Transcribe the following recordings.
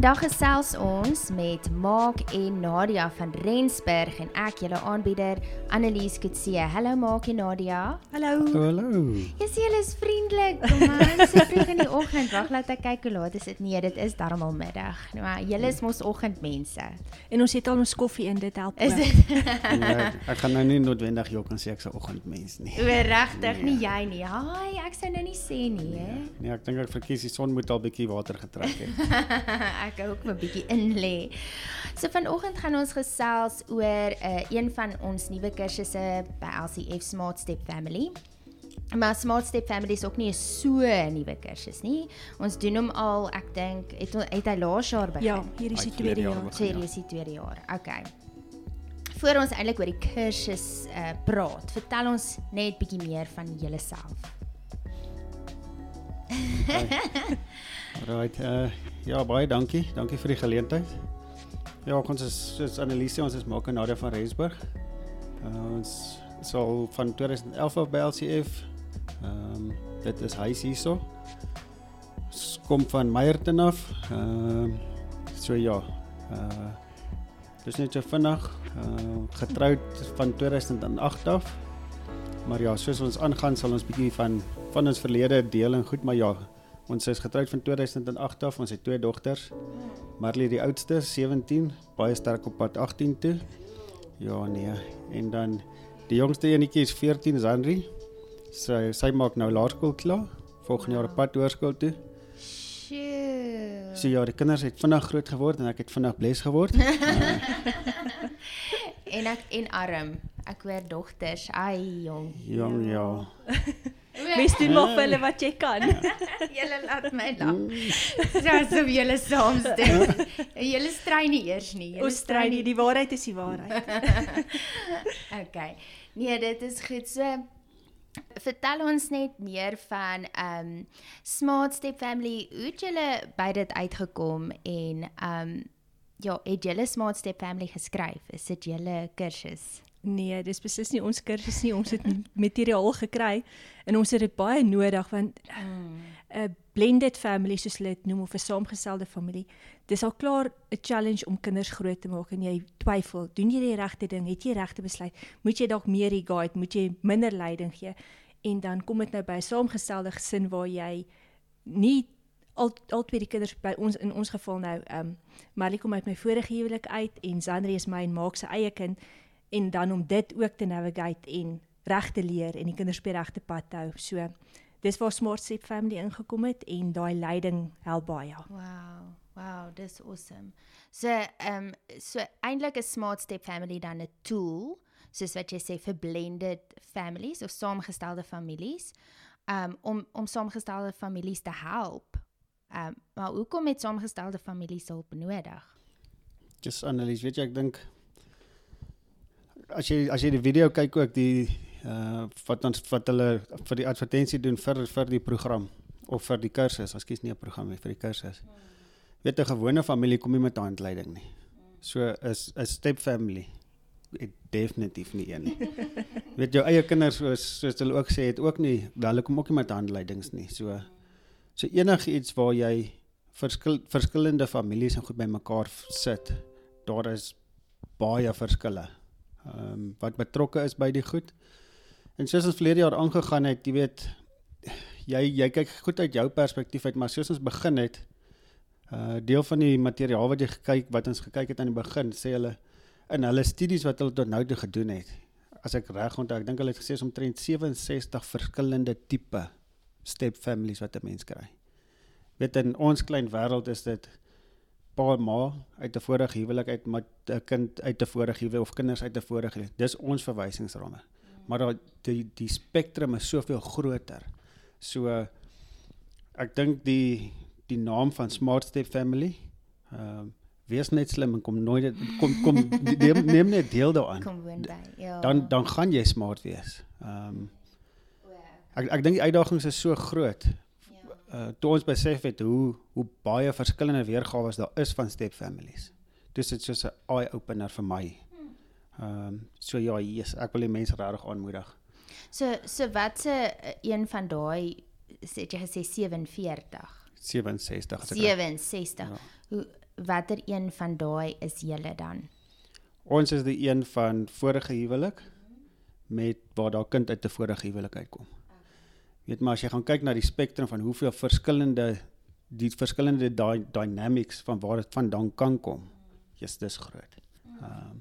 Vandag gesels ons met Maak en Nadia van Rensburg en ek julle aanbieder Annelies Kutse. Hallo Maak en Nadia. Hallo. Hallo. Sien julle is vriendelik. Kom aan, so vroeg in die oggend. Wag, laat ek kyk hoe laat is dit. Nee, dit is darm al middag. Nou, maar julle is mos oggendmense. En ons het al ons koffie in, dit help. Is dit Ja, ek gaan nou nie noodwendig jou kan sê ek's 'n oggendmens nie. regtig nie jy nie? Haai, ek sou nou nie sê nie, hè. Nee, ek dink ek verkies die son moet al bietjie water getrek het. ek ook 'n bietjie in lê. So vanoggend gaan ons gesels oor 'n uh, een van ons nuwe kursusse by LCF Smart Step Family. Maar Smart Step Family is ook nie 'n so nuwe kursus nie. Ons doen hom al, ek dink, het het hy laas jaar begin. Ja, hier is die het tweede jaar. So ja. is die tweede jaar. Okay. Voor ons eintlik oor die kursus uh, praat, vertel ons net bietjie meer van julleself. Right. Uh ja, baie dankie. Dankie vir die geleentheid. Ja, ons is soos Annelise, ons is maak en Nadia van Rensburg. Uh, ons is al van 2011 af by LCF. Ehm um, dit is huis hierso. Ons kom van Meyerton af. Ehm so ja. Uh dis net so vinnig. Uh getroud van 2008 af. Maar ja, soos ons aangaan sal ons bietjie van van ons verlede deel en goed, maar ja, Ons is getroud van 2008 af. Ons het twee dogters. Marley die oudste, 17, baie sterk op pad 18 toe. Ja, nee. En dan die jongste enetjie is 14, Zanri. Sy sy maak nou laerskool klaar. Volgende jaar op pad hoërskool toe. Sjoe. So ja, die kinders het vinnig groot geword en ek het vinnig bles geword. En ek en arm. Ek hoor dogters. Ai jong. Jong, ja. Mens doen maar vir hulle wat jy kan. Julle laat my lag. Soos of julle saam doen. Julle strei nie eers nie. Julle strei nie, die waarheid is die waarheid. Okay. Nee, dit is goed. So vertel ons net meer van um Smart Step Family. Hoe het julle by dit uitgekom en um ja, het julle Smart Step Family geskryf? Is dit julle kursus? Nee, dis beslis nie ons kursus nie. Ons het materiaal gekry en ons het dit baie nodig want 'n blended family soos hulle dit noem of 'n saamgestelde familie. Dis al klaar 'n challenge om kinders groot te maak en jy twyfel, doen jy die regte ding? Het jy regte besluit? Moet jy dalk meer guide, moet jy minder leiding gee? En dan kom dit nou by 'n saamgestelde gesin waar jy nie al al twee die kinders by ons in ons geval nou ehm um, Marley kom uit my vorige huwelik uit en Zandri is my en maak sy eie kind en dan om dit ook te navigate en reg te leer en die kinders die regte pad te hou. So dis waar Smart Step Family ingekom het en daai leiding help baie. Wow. Wow, dis awesome. So, ehm um, so eintlik is Smart Step Family dan 'n tool, soos wat jy sê vir blended families of saamgestelde families, um om om saamgestelde families te help. Um maar hoekom het saamgestelde families hulp nodig? Just Annelies, weet jy ek dink as jy as jy die video kyk ook die uh wat ons wat hulle vir die advertensie doen vir vir die program of vir die kursus, ekskuus nie 'n program nie, vir die kursus. Weet 'n gewone familie kom nie met handleiding nie. So is 'n step family het definitief nie een nie. weet jou eie kinders soos soos hulle ook sê het ook nie, hulle kom ook nie met handleidings nie. So so enigiets waar jy verskil verskillende families en goed bymekaar sit, daar is baie verskille. Ehm um, wat betrokke is by die goed. En soos ons verlede jaar aangegaan het, jy weet jy jy kyk goed uit jou perspektief uit, maar soos ons begin het, uh deel van die materiaal wat jy gekyk wat ons gekyk het aan die begin, sê hulle in hulle studies wat hulle tot nou toe gedoen het. As ek reg onthou, ek dink hulle het gesê is omtrent 67 verskillende tipe step families wat 'n mens kry. Weet in ons klein wêreld is dit pa en ma uit 'n vorige huwelik uit met 'n kind uit 'n vorige huwelik of kinders uit 'n vorige huwelik. Dis ons verwysingsramme. Maar daai die die spektrum is soveel groter. So ek dink die die naam van Smart Step Family ehm um, wees net slim en kom nooit kom kom neem, neem net deel daaraan. Kom woon by. Ja. Dan dan gaan jy smart wees. Ehm um, ek ek dink die uitdagings is so groot. Uh toe ons besef het hoe hoe baie verskillende weergawe daar is van step families. Dis dit soos 'n eye opener vir my. Ehm um, so ja, yes, ek wil die mense regtig aanmoedig. So so wat se een van daai sê jy gesê 47. 67 as ek reg- 67. Ja. Hoe watter een van daai is julle dan? Ons is die een van vorige huwelik met waar daar kind uit 'n vorige huwelik uitkom. Weet maar as jy gaan kyk na die spektrum van hoeveel verskillende die verskillende dy dynamics van waar dit vandaan kan kom. Jy's dis groot. Ehm um,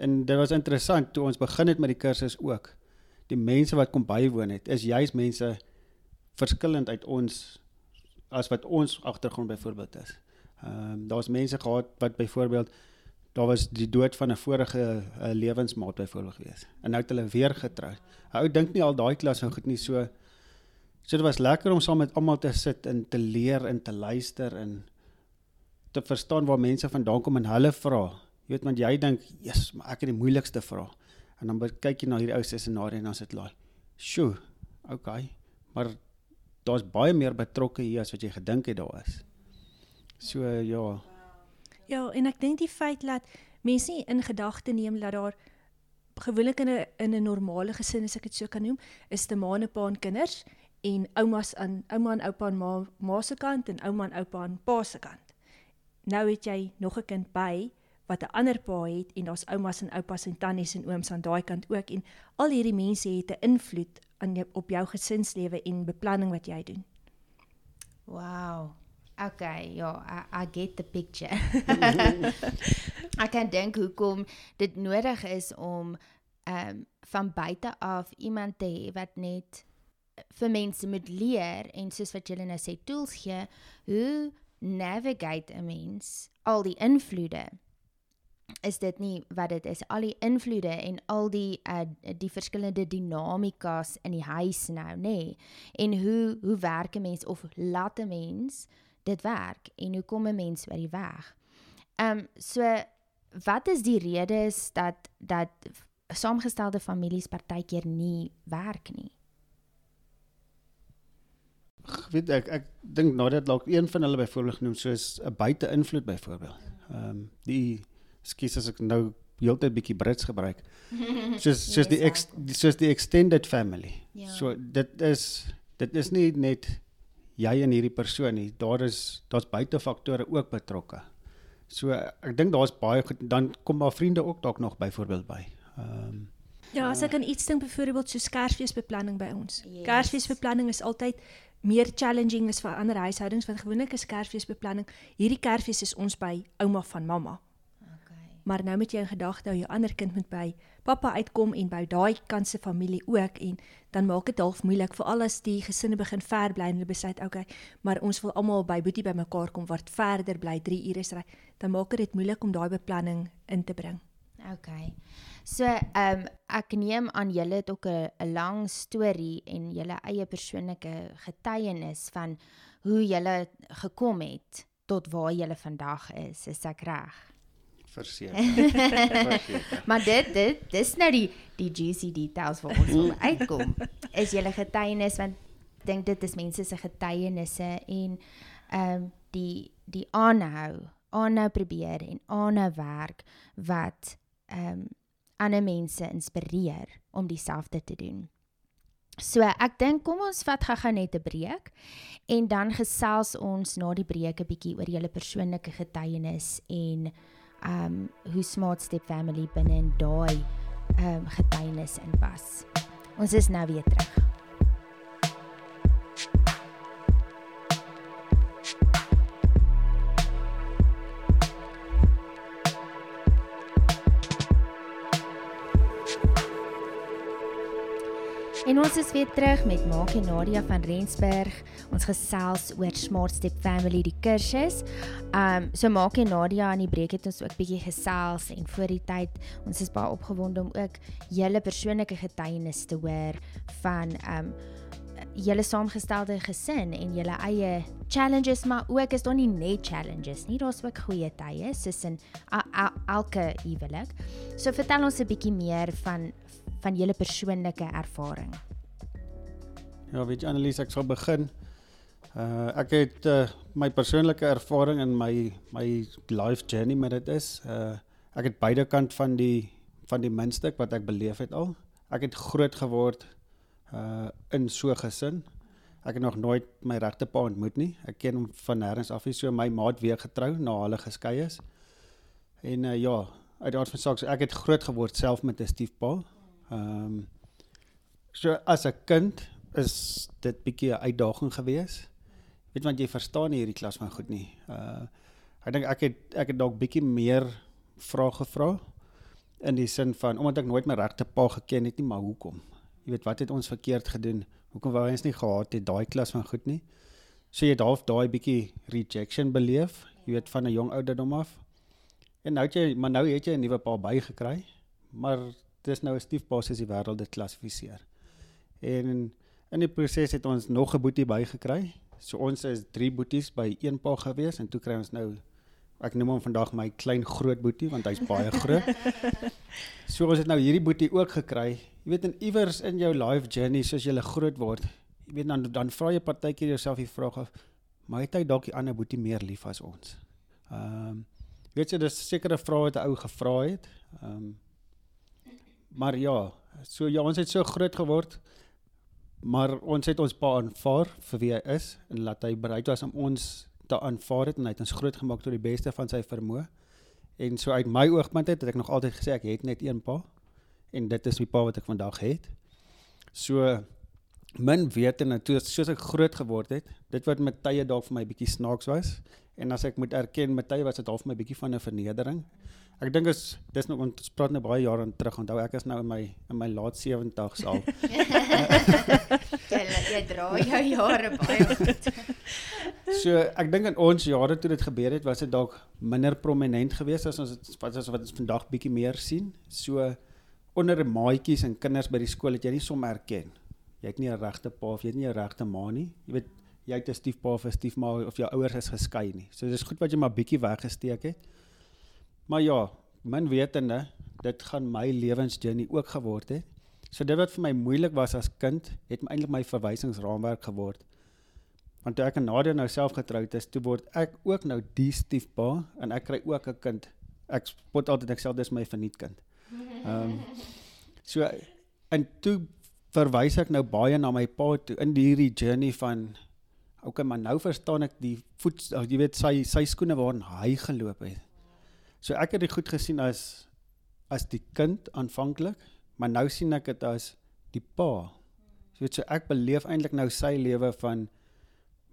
en dit was interessant toe ons begin het met die kursus ook. Die mense wat kom bywoon het, is juis mense verskillend uit ons as wat ons agtergrond byvoorbeeld is. Ehm um, daar's mense gehad wat byvoorbeeld daar was die dood van 'n vorige uh, lewensmaat byvoorbeeld gewees. En nou het hulle weer getrou. Ou dink nie al daai klas nou goed nie so So dit was lekker om saam met almal te sit en te leer en te luister en te verstaan waar mense vandaan kom en hulle vra. Jy weet want jy dink, "Jesus, maar ek het die moeilikste vra." En dan kyk jy na hierdie ou se scenario en dan sit laai. "Sjoe, okay, maar daar's baie meer betrokke hier as wat jy gedink het daar is." So ja. Ja, en ek dink die feit dat mense nie in gedagte neem dat daar gewoonlik in 'n in 'n normale gesin as ek dit so kan noem, is te ma en pa en kinders en oumas aan ouma en oupa aan ma, ma se kant en ouma en oupa aan pa se kant. Nou het jy nog 'n kind by wat 'n ander pa het en daar's oumas en oupas en tannies en ooms aan daai kant ook en al hierdie mense het 'n invloed aan jou, op jou gesinslewe en beplanning wat jy doen. Wow. Okay, ja, I, I get the picture. ek kan dink hoekom dit nodig is om ehm um, van buite af iemand te hê wat net vir mense moet leer en soos wat julle nou sê tools gee hoe navigate 'n mens al die invloede is dit nie wat dit is al die invloede en al die uh, die verskillende dinamikas in die huis nou nê nee. en hoe hoe werk 'n mens of laat 'n mens dit werk en hoe kom 'n mens oor die weg. Ehm um, so wat is die redes dat dat saamgestelde families partykeer nie werk nie? Weet ek ek dink nou dat dalk een van hulle byvoorbeeld genoem soos 'n buite-invloed byvoorbeeld. Ehm um, die skus as ek nou heeltyd bietjie Brits gebruik. Soos soos die ex, soos die extended family. Ja. So dit is dit is nie net jy en hierdie persoon nie. Daar is daar's buitefaktore ook betrokke. So ek dink daar's baie goed dan kom maar vriende ook dalk nog byvoorbeeld by. Ehm um, Ja, as ek kan iets dink byvoorbeeld so Kersfeesbeplanning by ons. Yes. Kersfeesbeplanning is altyd meer challenging as vir ander huishoudings want gewoonlik is Kersfeesbeplanning. Hierdie Kersfees is ons by ouma van mamma. Okay. Maar nou moet jy in gedagte hou jou ander kind moet by pappa uitkom en by daai kant se familie ook en dan maak dit half moeilik vir al die gesinne begin ver bly en hulle besluit okay, maar ons wil almal by boetie bymekaar kom wat verder bly 3 ure ry. Dan maak dit moeilik om daai beplanning in te bring. Okay. So, ehm um, ek neem aan julle het ook 'n lang storie en julle eie persoonlike getuienis van hoe julle gekom het tot waar julle vandag is. Is ek reg? Verseker. maar dit dit dis nou die die juicy details vir ons om uitkom. Is julle getuienis want dink dit is mense se getuienisse en ehm um, die die aanhou, aanhou probeer en aanhou werk wat um, ander mense inspireer om dieselfde te doen. So ek dink kom ons vat gou-gou net 'n breek en dan gesels ons na die breek 'n bietjie oor julle persoonlike getuienis en ehm um, hoe Smart Step Family binne in daai ehm um, getuienis inpas. Ons is nou weer terug. En ons is weer terug met Maak en Nadia van Rensburg. Ons gesels oor Smart Step Family die kursus. Um so Maak en Nadia aan die breek het ons ook bietjie gesels en voor die tyd ons is baie opgewonde om ook julle persoonlike getuienis te hoor van um julle saamgestelde gesin en julle eie challenges maar ook is daar nie net challenges nie daar's ook goeie tye soos in elke huwelik. So vertel ons 'n bietjie meer van van julle persoonlike ervaring? Ja, weet jy Annelies, ek sal begin. Uh ek het uh, my persoonlike ervaring in my my life journey met dit is uh ek het beide kant van die van die muntstuk wat ek beleef het al. Ek het groot geword uh in so gesin. Ek het nog nooit my regte pa ontmoet nie. Ek ken hom van nêrens af nie. So my maat weer getrou na hulle geskei is. En uh, ja, uit die aard van saak, so ek het groot geword self met 'n stiefpa. Ehm um, so as 'n kind is dit bietjie 'n uitdaging geweest. Weet want jy verstaan hierdie klas van goed nie. Uh ek dink ek het ek het dalk bietjie meer vrae gevra in die sin van omdat ek nooit my regte pa geken het nie, maar hoekom? Jy weet wat het ons verkeerd gedoen? Hoekom wou ons nie gehad het daai klas van goed nie? So jy het half daai bietjie rejection beleef, jy weet van 'n jong ouderdom af. En nou jy maar nou het jy 'n nuwe pa bygekry, maar dis nou 'n stiefpa soos die wêreld dit klassifiseer. En in die proses het ons nog 'n boetie bygekry. So ons is 3 boeties by een pa gewees en toe kry ons nou ek noem hom vandag my klein groot boetie want hy's baie groot. so ons het nou hierdie boetie ook gekry. Jy weet in iewers in jou life journey soos jy groot word, jy weet dan dan vra jy partykeer jouself die vraag of maar het hy dalk die ander boetie meer lief as ons? Ehm um, weet jy dis sekere vrae wat 'n ou gevra het. Ehm um, maar ja, so ja, ons het so groot geword. Maar ons het ons pa aanvaar vir wie hy is en laat hy bereid was om ons te aanvaar het en hy het ons groot gemaak tot die beste van sy vermoë. En so uit my oogpunt het, het ek nog altyd gesê ek het net een pa en dit is die pa wat ek vandag het. So min weet en toe soos ek groot geword het, dit wat met tye dalk vir my bietjie snaaks was en as ek moet erken met tye was dit half my bietjie van 'n vernedering. Ek dink is dis nou ons praat nou baie jare terug. Onthou ek is nou in my in my laat 70's al. jy jy dra jou jare baie goed. so ek dink in ons jare toe dit gebeur het, was dit dalk minder prominent geweest as ons wat as wat ons vandag bietjie meer sien. So onder maatjies en kinders by die skool het jy nie sommer erken. Jy het nie 'n regte pa of jy het nie 'n regte ma nie. Jy weet jy het 'n stiefpa of 'n stiefma of jou ouers is geskei nie. So dis goed wat jy maar bietjie weggesteek het. Maar ja, min wetende, dit gaan my lewensjourney ook geword het. So dit wat vir my moeilik was as kind, het eintlik my verwysingsraamwerk geword. Want toe ek en Nadia nou self getroud is, toe word ek ook nou die stiefpa en ek kry ook 'n kind. Ek spot altyd ek sê dis my vernietkind. Ehm um, so en toe verwys ek nou baie na my pa toe in hierdie journey van okay, maar nou verstaan ek die voet jy weet sy sy skoene waarin hy geloop het. So ek het dit goed gesien as as die kind aanvanklik, maar nou sien ek dit as die pa. So weet so ek beleef eintlik nou sy lewe van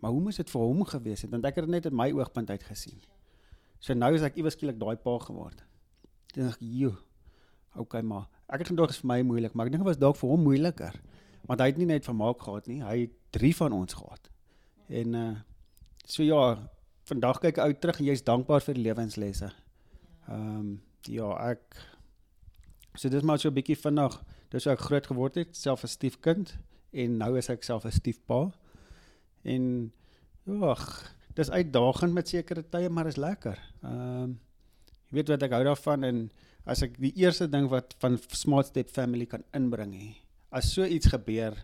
maar hoe moes dit vir hom gewees het want ek het dit net uit my oogpunt uit gesien. So nou is ek iewes skielik daai pa geword. Dink ek, "Jo. Okay, maar ek het gedog dit is vir my moeilik, maar ek dink dit was dalk vir hom moeiliker. Want hy het nie net vermaak gehad nie, hy het drie van ons gehad. En uh so ja, vandag kyk ek ou terug en jy's dankbaar vir die lewenslesse. Ehm um, ja, ek so dis maar so 'n bietjie vinnig. Dis hoe ek groot geword het, self 'n stiefkind en nou is ek self 'n stiefpa. En ja, dis uitdagend met sekere tye, maar is lekker. Ehm um, jy weet wat ek hou daarvan en as ek die eerste ding wat van Smart Step Family kan inbring hè. As so iets gebeur,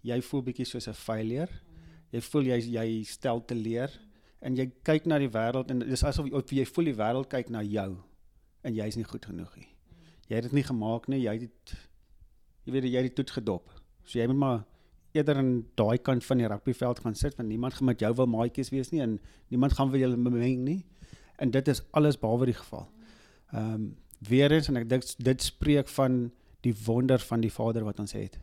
jy voel bietjie soos 'n failure. Jy voel jy jy stel te leer en jy kyk na die wêreld en dis asof jy, jy voel die wêreld kyk na jou en jy's nie goed genoeg nie. Jy het dit nie gemaak nie, jy het jy weet jy het dit toets gedop. So jy moet maar eerder aan daai kant van die rugbyveld gaan sit want niemand gaan met jou wil maatjies wees nie en niemand gaan vir julle bemeng nie. En dit is alles behalwe die geval. Ehm um, weer eens en ek dink dit spreek van die wonder van die Vader wat ons het.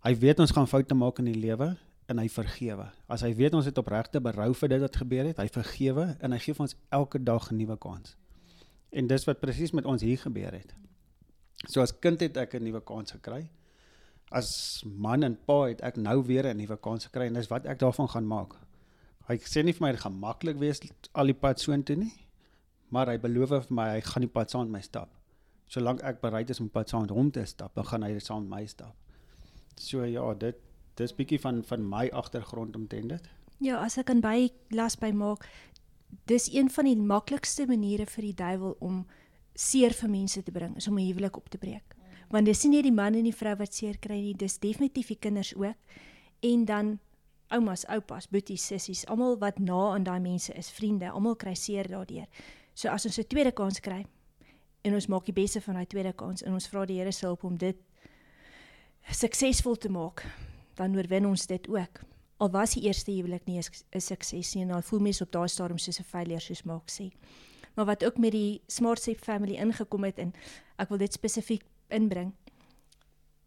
Hy weet ons gaan foute maak in die lewe en hy vergewe. As hy weet ons het opregte berou vir dit wat gebeur het, hy vergewe en hy gee vir ons elke dag 'n nuwe kans. En dis wat presies met ons hier gebeur het. So as kind het ek 'n nuwe kans gekry. As man en pa het ek nou weer 'n nuwe kans gekry en dis wat ek daarvan gaan maak. Hy sê nie vir my dit gaan maklik wees al die pad soontoe nie, maar hy beloof vir my hy gaan die pad saam met my stap. Solank ek bereid is om pad saam met hom te stap, dan gaan hy saam met my stap. So ja, dit dis bietjie van van my agtergrond omtrent dit. Ja, as ek kan by las by maak, dis een van die maklikste maniere vir die duiwel om seer vir mense te bring, is om 'n huwelik op te breek. Want dis nie net die man en die vrou wat seer kry nie, dis definitief die kinders ook. En dan oumas, oupas, boeties, sissies, almal wat na aan daai mense is, vriende, almal kry seer daardeur. So as ons 'n tweede kans kry en ons maak die beste van daai tweede kans en ons vra die Here se hulp om dit suksesvol te maak, dan oorwin ons dit ook. al was die eerste huwelik nie 'n sukses nie en dan voel mens op daai stadium soos 'n failure soos maak sê. Maar wat ook met die Smart Safe family ingekom het en ek wil dit spesifiek inbring.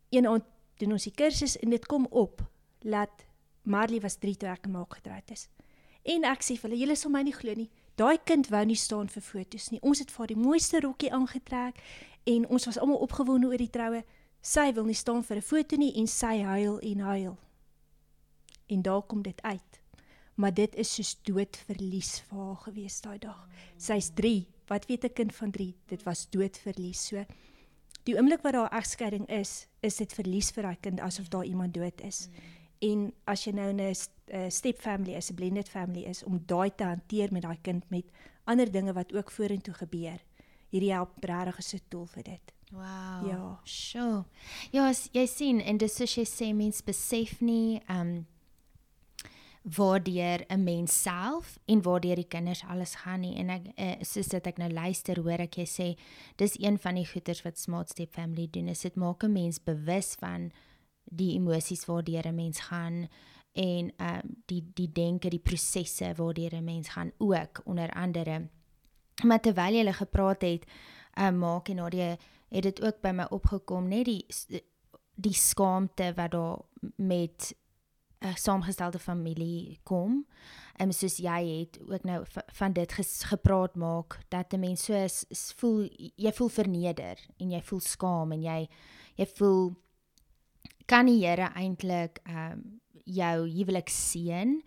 Een aand doen ons die kursus en dit kom op dat Marley was 3 toe ek maak getroud is. En ek sê vir hulle, julle sal my nie glo nie. Daai kind wou nie staan vir fotos nie. Ons het vir die mooiste rokkie aangetrek en ons was almal opgewonde oor die troue. Sy wil nie staan vir 'n foto nie en sy huil en huil en daar kom dit uit. Maar dit is soos doodverlies vir haar gewees daai dag. Sy's 3. Wat weet 'n kind van 3? Dit was doodverlies. So die oomblik wat daar egskeiding is, is dit verlies vir daai kind asof daar iemand dood is. En as jy nou 'n step family is, 'n blended family is om daai te hanteer met daai kind met ander dinge wat ook vorentoe gebeur. Hierdie help regtig is 'n tool vir dit. Wow. Ja. Sure. Ja, jy sien en dis soos jy sê mens besef nie ehm um, waardeur 'n mens self en waardeur die kinders alles gaan nie en ek uh, soos dit ek nou luister hoor ek jy sê dis een van die goeters wat Smart Step Family doen is dit maak 'n mens bewus van die emosies waardeur 'n mens gaan en ehm um, die die denke die prosesse waardeur 'n mens gaan ook onder andere maar terwyl jy gepraat het uh, maak en Nadia het dit ook by my opgekom net die die skaamte wat daar met 'n uh, saamgestelde familie kom. En um, soos jy het ook nou van dit ges, gepraat maak dat 'n mens so is, is voel jy voel verneder en jy voel skaam en jy jy voel kan die Here eintlik ehm um, jou huwelik seën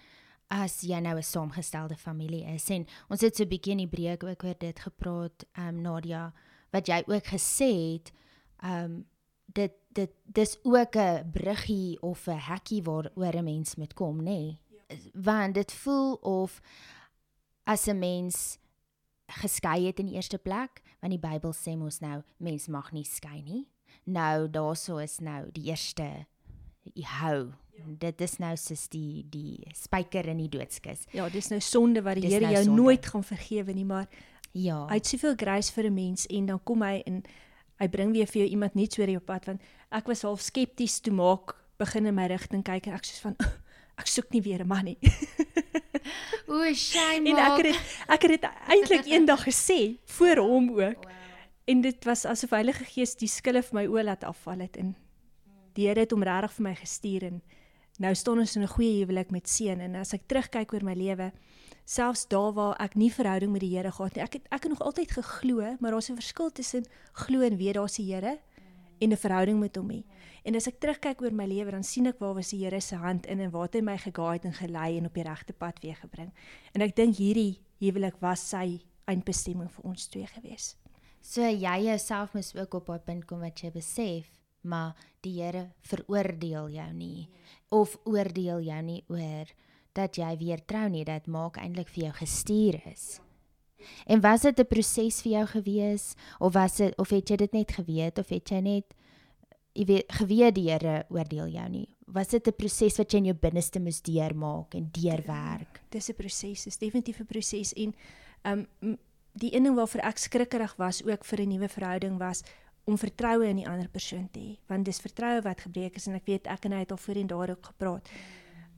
as jy nou 'n saamgestelde familie is. En ons het so 'n bietjie in die breek ook oor dit gepraat, ehm um, Nadia, wat jy ook gesê het, ehm um, dit dit dis ook 'n bruggie of 'n hekkie waar oor 'n mens moet kom, nê? Nee? Ja. Want dit voel of as 'n mens geskei het in die eerste plek, want die Bybel sê mos nou mens mag nie skei nie. Nou daarso is nou die eerste hou. Ja. Dit is nou soos die die spyker in die doodskus. Ja, dis nou sonde wat die Here nou jou sonde. nooit gaan vergewe nie, maar ja. Hy het soveel grace vir 'n mens en dan kom hy en hy bring weer vir jou iemand net so op pad want ek was half skepties toe maak begin in my rigting kyk en ek sê van ek soek nie weer 'n man nie. o, shame. En ek het ek het dit eintlik eendag gesê voor hom ook. Wow. En dit was asof Heilige Gees die skille vir my oë laat afval het en die Here het hom regtig vir my gestuur en nou staan ons in 'n goeie huwelik met seun en as ek terugkyk oor my lewe selfs daar waar ek nie verhouding met die Here gehad nie. Ek het ek het nog altyd geglo, maar daar's 'n verskil tussen glo en weet daar's 'n Here en 'n verhouding met hom nie. En as ek terugkyk oor my lewe, dan sien ek waar was die Here se hand in en waar het hy my geguide en gelei en op die regte pad weer gebring. En ek dink hierdie huwelik was sy eindbestemming vir ons twee gewees. So jy jouself moet ook op 'n punt kom wat jy besef, maar die Here veroordeel jou nie of oordeel jou nie oor dat jy weer trou nie, dit maak eintlik vir jou gestuur is. En was dit 'n proses vir jou gewees of was dit of het jy dit net geweet of het jy net jy weet geweet die Here oordeel jou nie? Was dit 'n proses wat jy in jou binneste moes deurmaak en deurwerk? Dis 'n proses, is definitief 'n proses en ehm um, die een ding waarvoor ek skrikkerig was ook vir 'n nuwe verhouding was om vertroue in die ander persoon te hê, want dis vertroue wat gebreek is en ek weet ek en hy het al voorheen daaroor gepraat.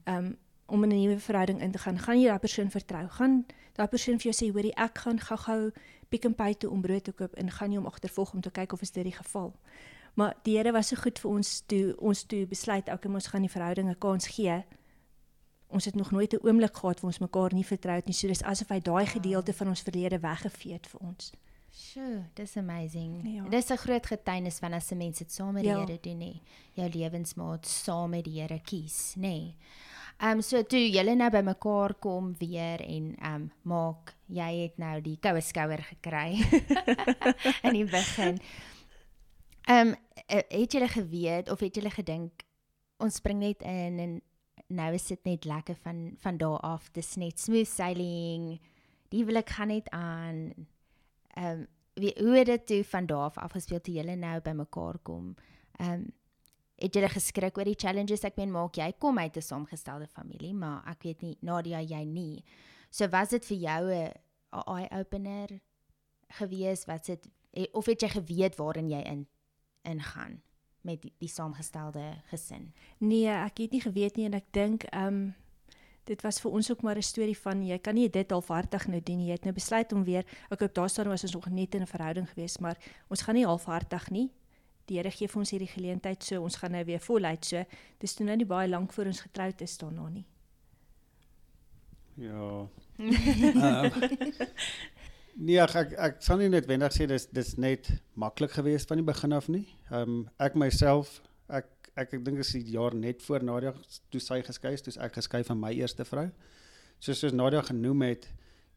Ehm um, om in 'n nuwe verhouding in te gaan, gaan jy daai persoon vertrou. Gaan daai persoon vir jou sê, hoorie, ek gaan gou-gou Pick n Pay toe om brood te koop en gaan jy hom agtervolg om te kyk of is dit die geval. Maar die Here was so goed vir ons toe ons toe besluit, okay, ons gaan die verhouding 'n kans gee. Ons het nog nooit 'n oomblik gehad waar ons mekaar nie vertrou het nie. So dis asof hy daai gedeelte van ons verlede weggevee het vir ons. Sjoe, dis amazing. Ja. Dis 'n groot getuienis van as 'n mens dit saam met die ja. Here doen nie. Jou lewensmaat saam met die Here kies, nê. Ehm um, so toe julle nou bymekaar kom weer en ehm um, maak jy het nou die koue skouer gekry in die begin. Ehm um, het julle geweet of het julle gedink ons spring net in en nou is dit net lekker van van daar af dis net smooth sailing. Die ek gaan net aan. Ehm um, wie hoe het dit toe van daar af afgespeel toe julle nou bymekaar kom? Ehm um, het jy geskrik oor die challenges ek meen maak jy kom uit 'n saamgestelde familie maar ek weet nie Nadia jy nie so was dit vir jou 'n eye opener gewees wat dit of het jy geweet waarin jy in ingaan met die, die saamgestelde gesin? Nee, ek het nie geweet nie en ek dink ehm um, dit was vir ons ook maar 'n storie van jy kan nie dit halfhartig nou doen nie. Jy het nou besluit om weer ek hoop daar staan was ons nog net in 'n verhouding geweest, maar ons gaan nie halfhartig nie. Die Here gee vir ons hierdie geleentheid so ons gaan nou weer voluit so. Dis toe nou nie baie lank voor ons getroud is daarna nie. Ja. uh, nee, ek ek, ek sal nie noodwendig sê dis dis net maklik geweest van die begin af nie. Ehm um, ek myself ek ek ek dink is die jaar net voor Nadia toe sy geskei is, toe ek geskei van my eerste vrou. Soos soos Nadia genoem het,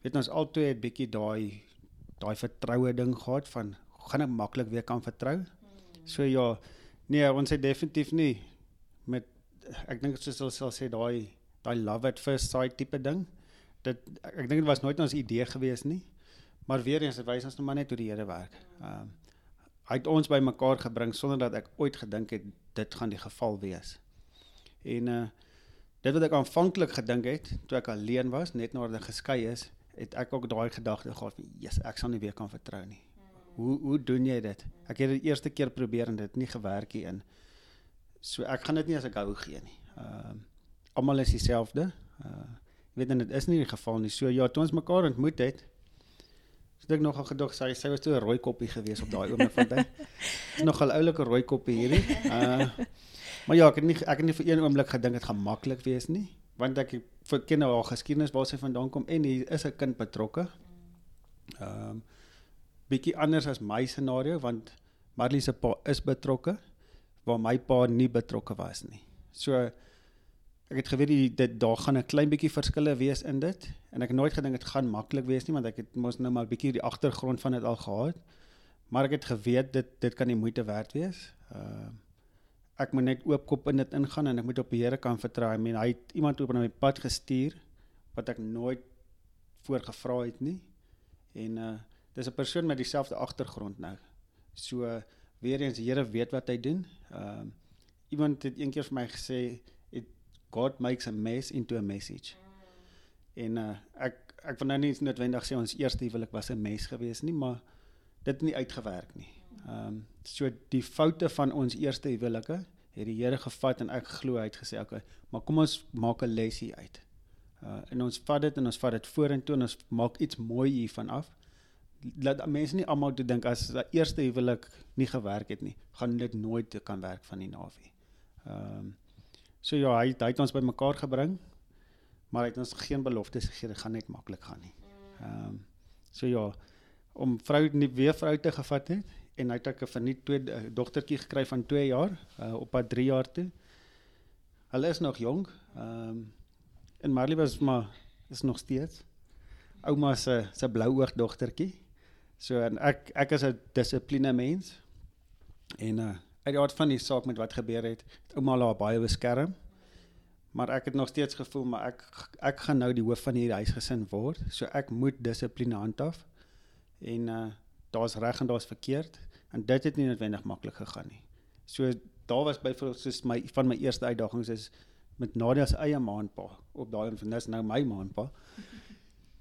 weet ons albei het bietjie daai daai vertroue ding gehad van gaan ek maklik weer kan vertrou. So ja, nee, ons het definitief nie met ek dink soos hulle sal sê daai daai love at first sight tipe ding. Dit ek dink dit was nooit ons idee gewees nie. Maar weer eens, dit wys ons nou maar net hoe die Here werk. Ehm um, hy het ons bymekaar gebring sonder dat ek ooit gedink het dit gaan die geval wees. En uh dit wat ek aanvanklik gedink het toe ek alleen was, net nadat ek geskei is, het ek ook daai gedagte gehad van, "Jesus, ek sal nie weer kan vertrou nie." Hoe hoe doen jy dit? Ek het dit eerste keer probeer en dit het nie gewerk nie in. So ek gaan dit nie as ek hou gee nie. Ehm uh, almal is dieselfde. Uh jy weet en dit is nie die geval nie. So ja, toe ons mekaar ontmoet het, het ek nogal gedog sy sy was toe 'n rooi koppie gewees op daai oomblik van tyd. Is nogal oulike rooi koppie hierdie. Uh maar ja, ek het nie ek het nie vir een oomblik gedink dit gaan maklik wees nie, want ek ken nou haar geskiedenis waar sy vandaan kom en hier is 'n kind betrokke. Ehm um, bietjie anders as my scenario want Marley se pa is betrokke waar my pa nie betrokke was nie. So ek het geweet dit daar gaan 'n klein bietjie verskille wees in dit en ek nooit gedink dit gaan maklik wees nie want ek het mos nou maar bietjie die agtergrond van dit al gehad. Maar ek het geweet dit dit kan die moeite werd wees. Uh ek moet net oopkop in dit ingaan en ek moet op die Here kan vertrou. I mean hy het iemand op my pad gestuur wat ek nooit voorgevra het nie. En uh dis 'n persoon met dieselfde agtergrond nou. So weer eens die Here weet wat hy doen. Ehm uh, iemand het eendag vir my gesê God makes a mess into a message. En uh, ek ek wil nou nie noodwendig sê ons eerste huwelik was 'n mes geweest nie, maar dit het nie uitgewerk nie. Ehm um, so die foute van ons eerste huwelike het die Here gevat en ek glo hy het gesê okay, maar kom ons maak 'n lesie uit. Uh en ons vat dit en ons vat dit vorentoe en ons maak iets mooi hiervan af. Laat mense nie almal toe dink as die eerste huwelik nie gewerk het nie, gaan dit nooit kan werk van die navie. Ehm um, So ja, hy hy het ons bymekaar gebring. Maar hy het ons geen beloftes gegee dit gaan net maklik gaan nie. Ehm um, so ja, om vrou nie weer vrou te gevat het en hy het ek 'n verniet twee uh, dogtertjie gekry van 2 jaar uh, op pad 3 jaar toe. Hulle is nog jonk. Ehm um, en Marley was maar is nog steeds ouma se se blou oog dogtertjie. So en ek ek is 'n dissipline mens. En uh uit die aard van die saak met wat gebeur het, het ouma haar baie beskerm. Maar ek het nog steeds gevoel maar ek ek gaan nou die hoof van hierdie huisgesin word, so ek moet dissipline handhaaf. En uh daar's reg en daar's verkeerd en dit het nie noodwendig maklik gegaan nie. So daar was byvoorbeeld soos my van my eerste uitdagings is met Nadia se eie maanpa op daai en dis nou my maanpa.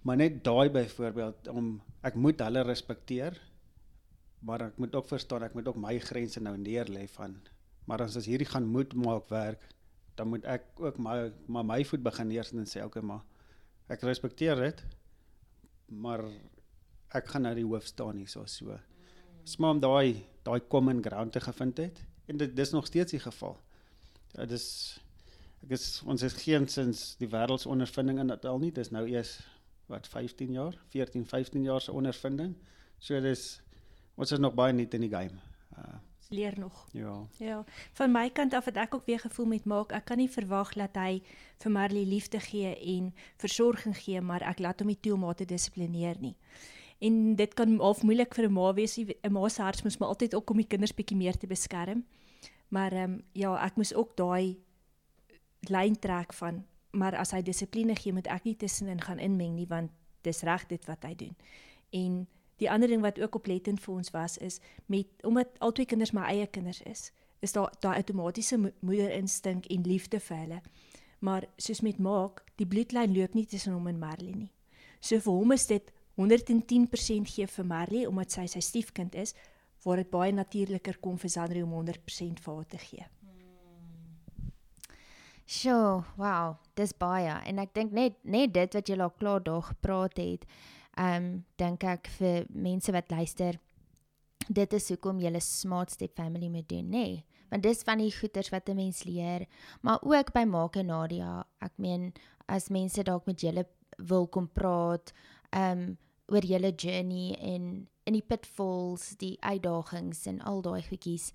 Maar net daai byvoorbeeld om ek moet hulle respekteer maar ek moet ook verstaan ek moet ook my grense nou neer lê van maar as as hierdie gaan moet maak werk dan moet ek ook my maar my voet begin neersit en sê okay maar ek respekteer dit maar ek gaan nou die hoof staan hier so so smaak om daai daai common ground te gevind het en dit dis nog steeds die geval. Dit is ek is ons is geen sins die wêreldsondervinding in dit al nie dis nou eers wat 15 jaar 14 15 jaar se ondervinding so dis ons is nog baie nuut in die game. Uh leer nog. Ja. Ja. Van my kant af het ek ook weer gevoel met maak. Ek kan nie verwag dat hy vir Marley liefde gee en versorging gee, maar ek laat hom nie toe om haar te dissiplineer nie. En dit kan half moeilik vir 'n ma wees. 'n Ma se hart moet maar altyd ook om die kinders bietjie meer te beskerm. Maar ehm um, ja, ek moes ook daai lyn trek van maar as hy dissipline gee, moet ek nie tussenin gaan inmeng nie want dis reg dit wat hy doen. En Die ander ding wat ook oplettend vir ons was is met omdat albei kinders my eie kinders is, is daar daai outomatiese moederinstink en liefde vir hulle. Maar soos met Maak, die bloedlyn loop nie tussen hom en Marley nie. So vir hom is dit 110% gee vir Marley omdat sy sy stiefkind is, waar dit baie natuurliker kom vir Sandri om 100% vir haar te gee. Sjoe, wow, dis baie en ek dink net net dit wat jy al klaar daar gepraat het, ehm um, dink ek vir mense wat luister, dit is hoekom jy 'n smart step family moet doen, nê? Nee, want dis van die goeters wat 'n mens leer, maar ook by maak en Nadia. Ek meen as mense dalk met julle wil kom praat, ehm um, oor julle journey en in die pitfalls, die uitdagings en al daai goedjies.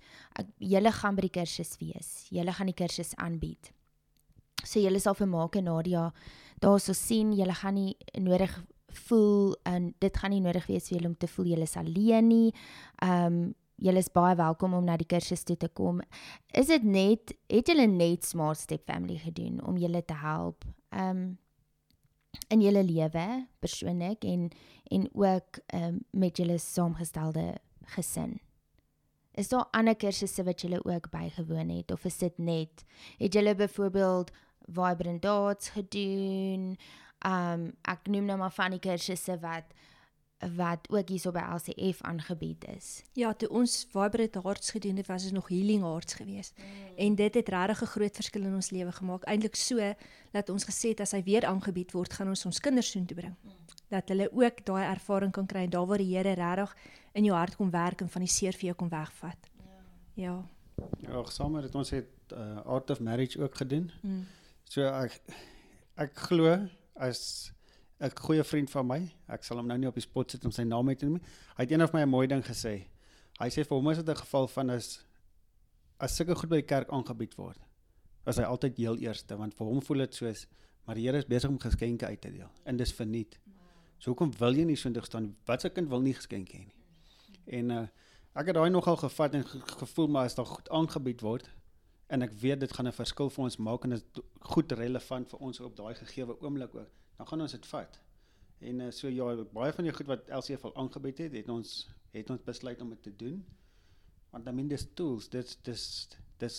Julle gaan by die kursus wees. Julle gaan die kursus aanbied. So julle sal vir maak en Nadia daarso sien, julle gaan nie nodig voel en dit gaan nie nodig wees vir julle om te voel julle is alleen nie. Ehm um, julle is baie welkom om na die kursus toe te kom. Is dit net het julle net Smart Step Family gedoen om julle te help? Ehm um, in julle lewe persoonlik en en ook ehm um, met julle saamgestelde gesin. Is daar ander kursusse wat julle ook bygewoon het of is dit net het julle byvoorbeeld vibrant dots gedoen. Um ek noem nou maar van die kursusse wat wat ook hierso by LCF aangebied is. Ja, toe ons vibrant hearts gedoen het, was dit nog healing hearts geweest. Mm. En dit het regtig 'n groot verskil in ons lewe gemaak. Eintlik so dat ons gesê het as hy weer aangebied word, gaan ons ons kinders soheen toe bring. Mm. Dat hulle ook daai ervaring kan kry en daar waar die Here regtig in jou hart kom werk en van die seer vir jou kom wegvat. Ja. Ja. Ja, saam het ons het uh, Art of Marriage ook gedoen. Mm. So ek ek glo as 'n goeie vriend van my, ek sal hom nou nie op die spot sit om sy naam uit te noem. Hy het een of my 'n mooi ding gesê. Hy sê vir hom is dit 'n geval van as as sulke goed by die kerk aangebied word, was hy altyd heel eerste want vir hom voel dit soos maar die Here is besig om geskenke uit te deel en dis verniet. So hoekom wil jy nie sondig staan? Wat se kind wil nie geskenke hê nie? En uh, ek het daai nogal gevat en gevoel maar as daar goed aangebied word, en ek weet dit gaan 'n verskil vir ons maak en dit goed relevant vir ons op daai gegeewe oomblik ook. Dan gaan ons dit vat. En uh, so ja, baie van die goed wat LCF al aangebied het, het ons het ons besluit om dit te doen. Want I mean dis tools, dis dis dis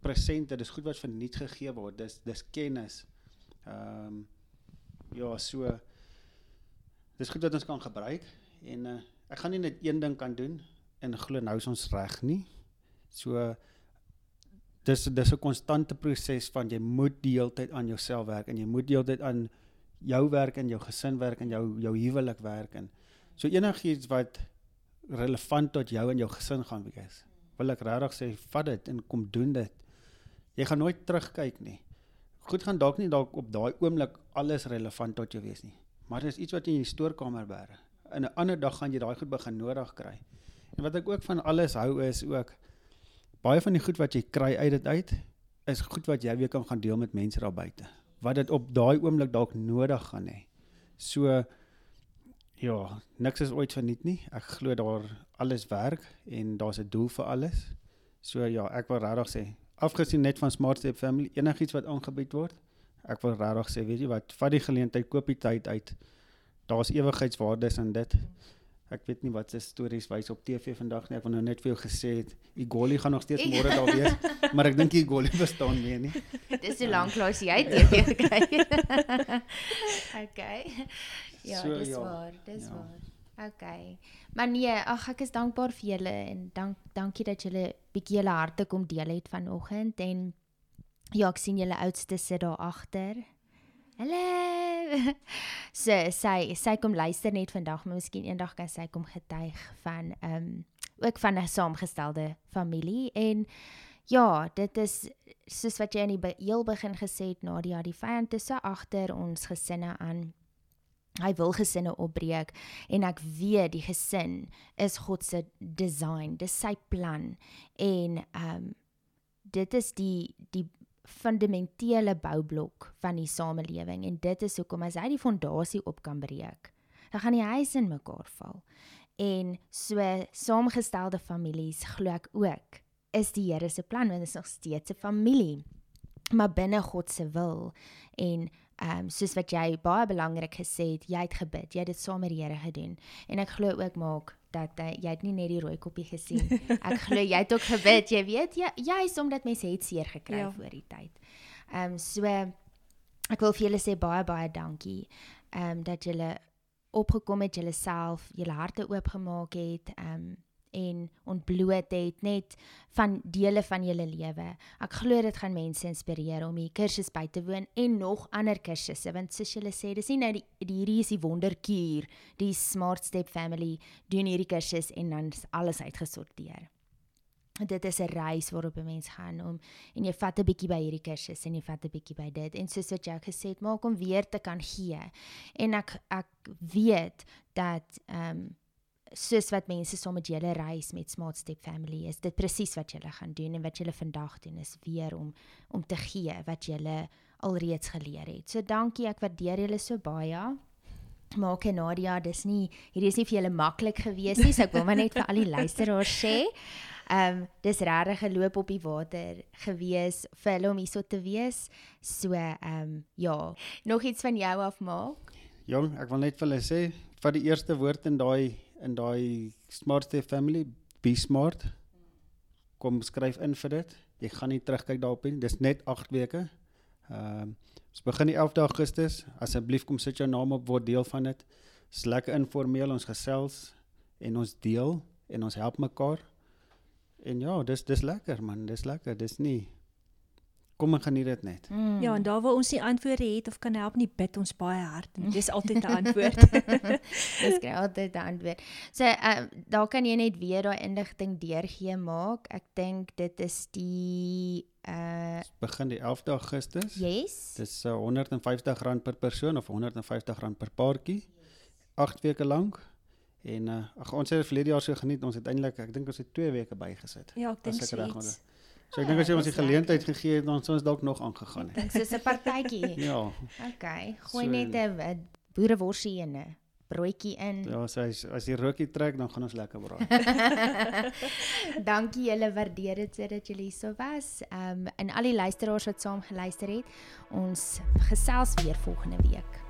presente, dis goed wat verniet gegee word. Dis dis kennis. Ehm um, ja, so dis goed wat ons kan gebruik en uh, ek gaan nie net een ding kan doen en glo nou is ons reg nie. So uh, dis dis 'n konstante proses van jy moet die hele tyd aan jouself werk en jy moet die hele tyd aan jou werk en jou gesin werk en jou jou huwelik werk en so enigiets wat relevant tot jou en jou gesin gaan wees. Wil ek regtig sê vat dit en kom doen dit. Jy gaan nooit terugkyk nie. Goed gaan dalk nie dalk op daai oomblik alles relevant tot jou wees nie. Maar dis iets wat jy in die stoorkamer bære. In 'n ander dag gaan jy daai goed begin nodig kry. En wat ek ook van alles hou is ook baie van die goed wat jy kry uit dit uit is goed wat jy weer kan gaan deel met mense daar buite wat dit op daai oomblik dalk nodig gaan hê. So ja, niks is ooit verniet nie. Ek glo daar alles werk en daar's 'n doel vir alles. So ja, ek wil regtig sê, afgesien net van Smart Step Family, enigiets wat aangebied word, ek wil regtig sê, weet jy wat, vat die geleentheid, koop die tyd uit. Daar's ewigheidswaardes in dit ek weet nie wat se stories wys op TV vandag nie. Ek wil nou net vir jou gesê het, Igoli gaan nog steeds môre daar wees, maar ek dink Igoli bestaan meer nie. Dis so lank lank jy TV gekry. okay. Ja, so, dis ja, waar, dis ja. waar. Okay. Maar nee, ag ek is dankbaar vir julle en dank dankie dat julle bietjie julle harte kom deel het vanoggend en ja, ek sien julle oudste sit daar agter. Hallo. So sy sy kom luister net vandag, maar miskien eendag kan sy kom getuig van ehm um, ook van 'n saamgestelde familie en ja, dit is soos wat jy in die heel begin gesê het Nadia, die vyand is so agter ons gesinne aan. Hy wil gesinne opbreek en ek weet die gesin is God se design, dis sy plan en ehm um, dit is die die fundamentele boublok van die samelewing en dit is hoekom as hy die fondasie op kan breek, dan gaan die huis in mekaar val. En so saamgestelde families glo ek ook is die Here se plan want dit is nog steeds 'n familie maar binne God se wil en ehm um, soos wat jy baie belangrik gesê het jy het gebid jy het dit saam met die Here gedoen en ek glo ook maak dat uh, jy het nie net die rooi koppie gesien. Ek glo jy het ook gebid, jy weet, jy juis omdat mense het seer gekry ja. voor die tyd. Ehm um, so ek wil vir julle sê baie baie dankie. Ehm um, dat julle opgekom het, julle self, julle harte oopgemaak het, ehm um, en ontbloot het net van dele van julle lewe. Ek glo dit gaan mense inspireer om hier kursus by te woon en nog ander kursusse want soos julle sê, dis nie nou die, die hierdie is die wonderkuur, die Smart Step Family doen hierdie kursus en dan is alles uitgesorteer. Dit is 'n reis waarop 'n mens gaan om en jy vat 'n bietjie by hierdie kursus en jy vat 'n bietjie by dit. En soos wat jy gesê het maak om weer te kan gee. En ek ek weet dat ehm um, soos wat mense saam met julle reis met Smart Step Family is dit presies wat julle gaan doen en wat julle vandag doen is weer om om te gee wat julle alreeds geleer het. So dankie, ek waardeer julle so baie. Maak en Nadia, dis nie hierdie is nie vir julle maklik gewees nie, so ek wil maar net vir al die luisteraars sê. Ehm um, dis regtig 'n loop op die water gewees vir hulle om hierso te wees. So ehm um, ja, nog iets van jou af maak? Jong, ek wil net vir hulle sê, vir die eerste woord in daai in daai Smart Step Family, be smart. Kom skryf in vir dit. Jy gaan nie terugkyk daarop nie. Dis net 8 weke. Ehm um, ons begin die 11de Augustus. Asseblief kom sit jou naam op word deel van dit. Dis lekker informeel ons gesels en ons deel en ons help mekaar. En ja, dis dis lekker man, dis lekker. Dis nie kom en geniet dit net. Mm. Ja, en daar waar ons nie antwoorde het of kan help nie, bid ons baie hard. Dis altyd 'n antwoord. dis kry altyd 'n antwoord. So, uh, daar kan jy net weer daai inligting deurgee maak. Ek dink dit is die uh begin die 11de Augustus. Yes. Dis uh, R150 per persoon of R150 per paartjie. 8 weke lank. En uh, ag ons het verlede jaar so geniet. Ons het eintlik ek dink ons het 2 weke bygesit. Ja, ek dink so. So ek dink as jy ons die geleentheid gegee het, dan sou ons dalk nog aangegaan het. Dink soos 'n partytjie. ja. Okay, gooi so, net 'n boereworsie in 'n broodjie in. Ja, so as as die rookie trek, dan gaan ons lekker braai. Dankie julle waardeer dit sodat julle hier so was. Ehm um, en al die luisteraars wat saam geluister het. Ons gesels weer volgende week.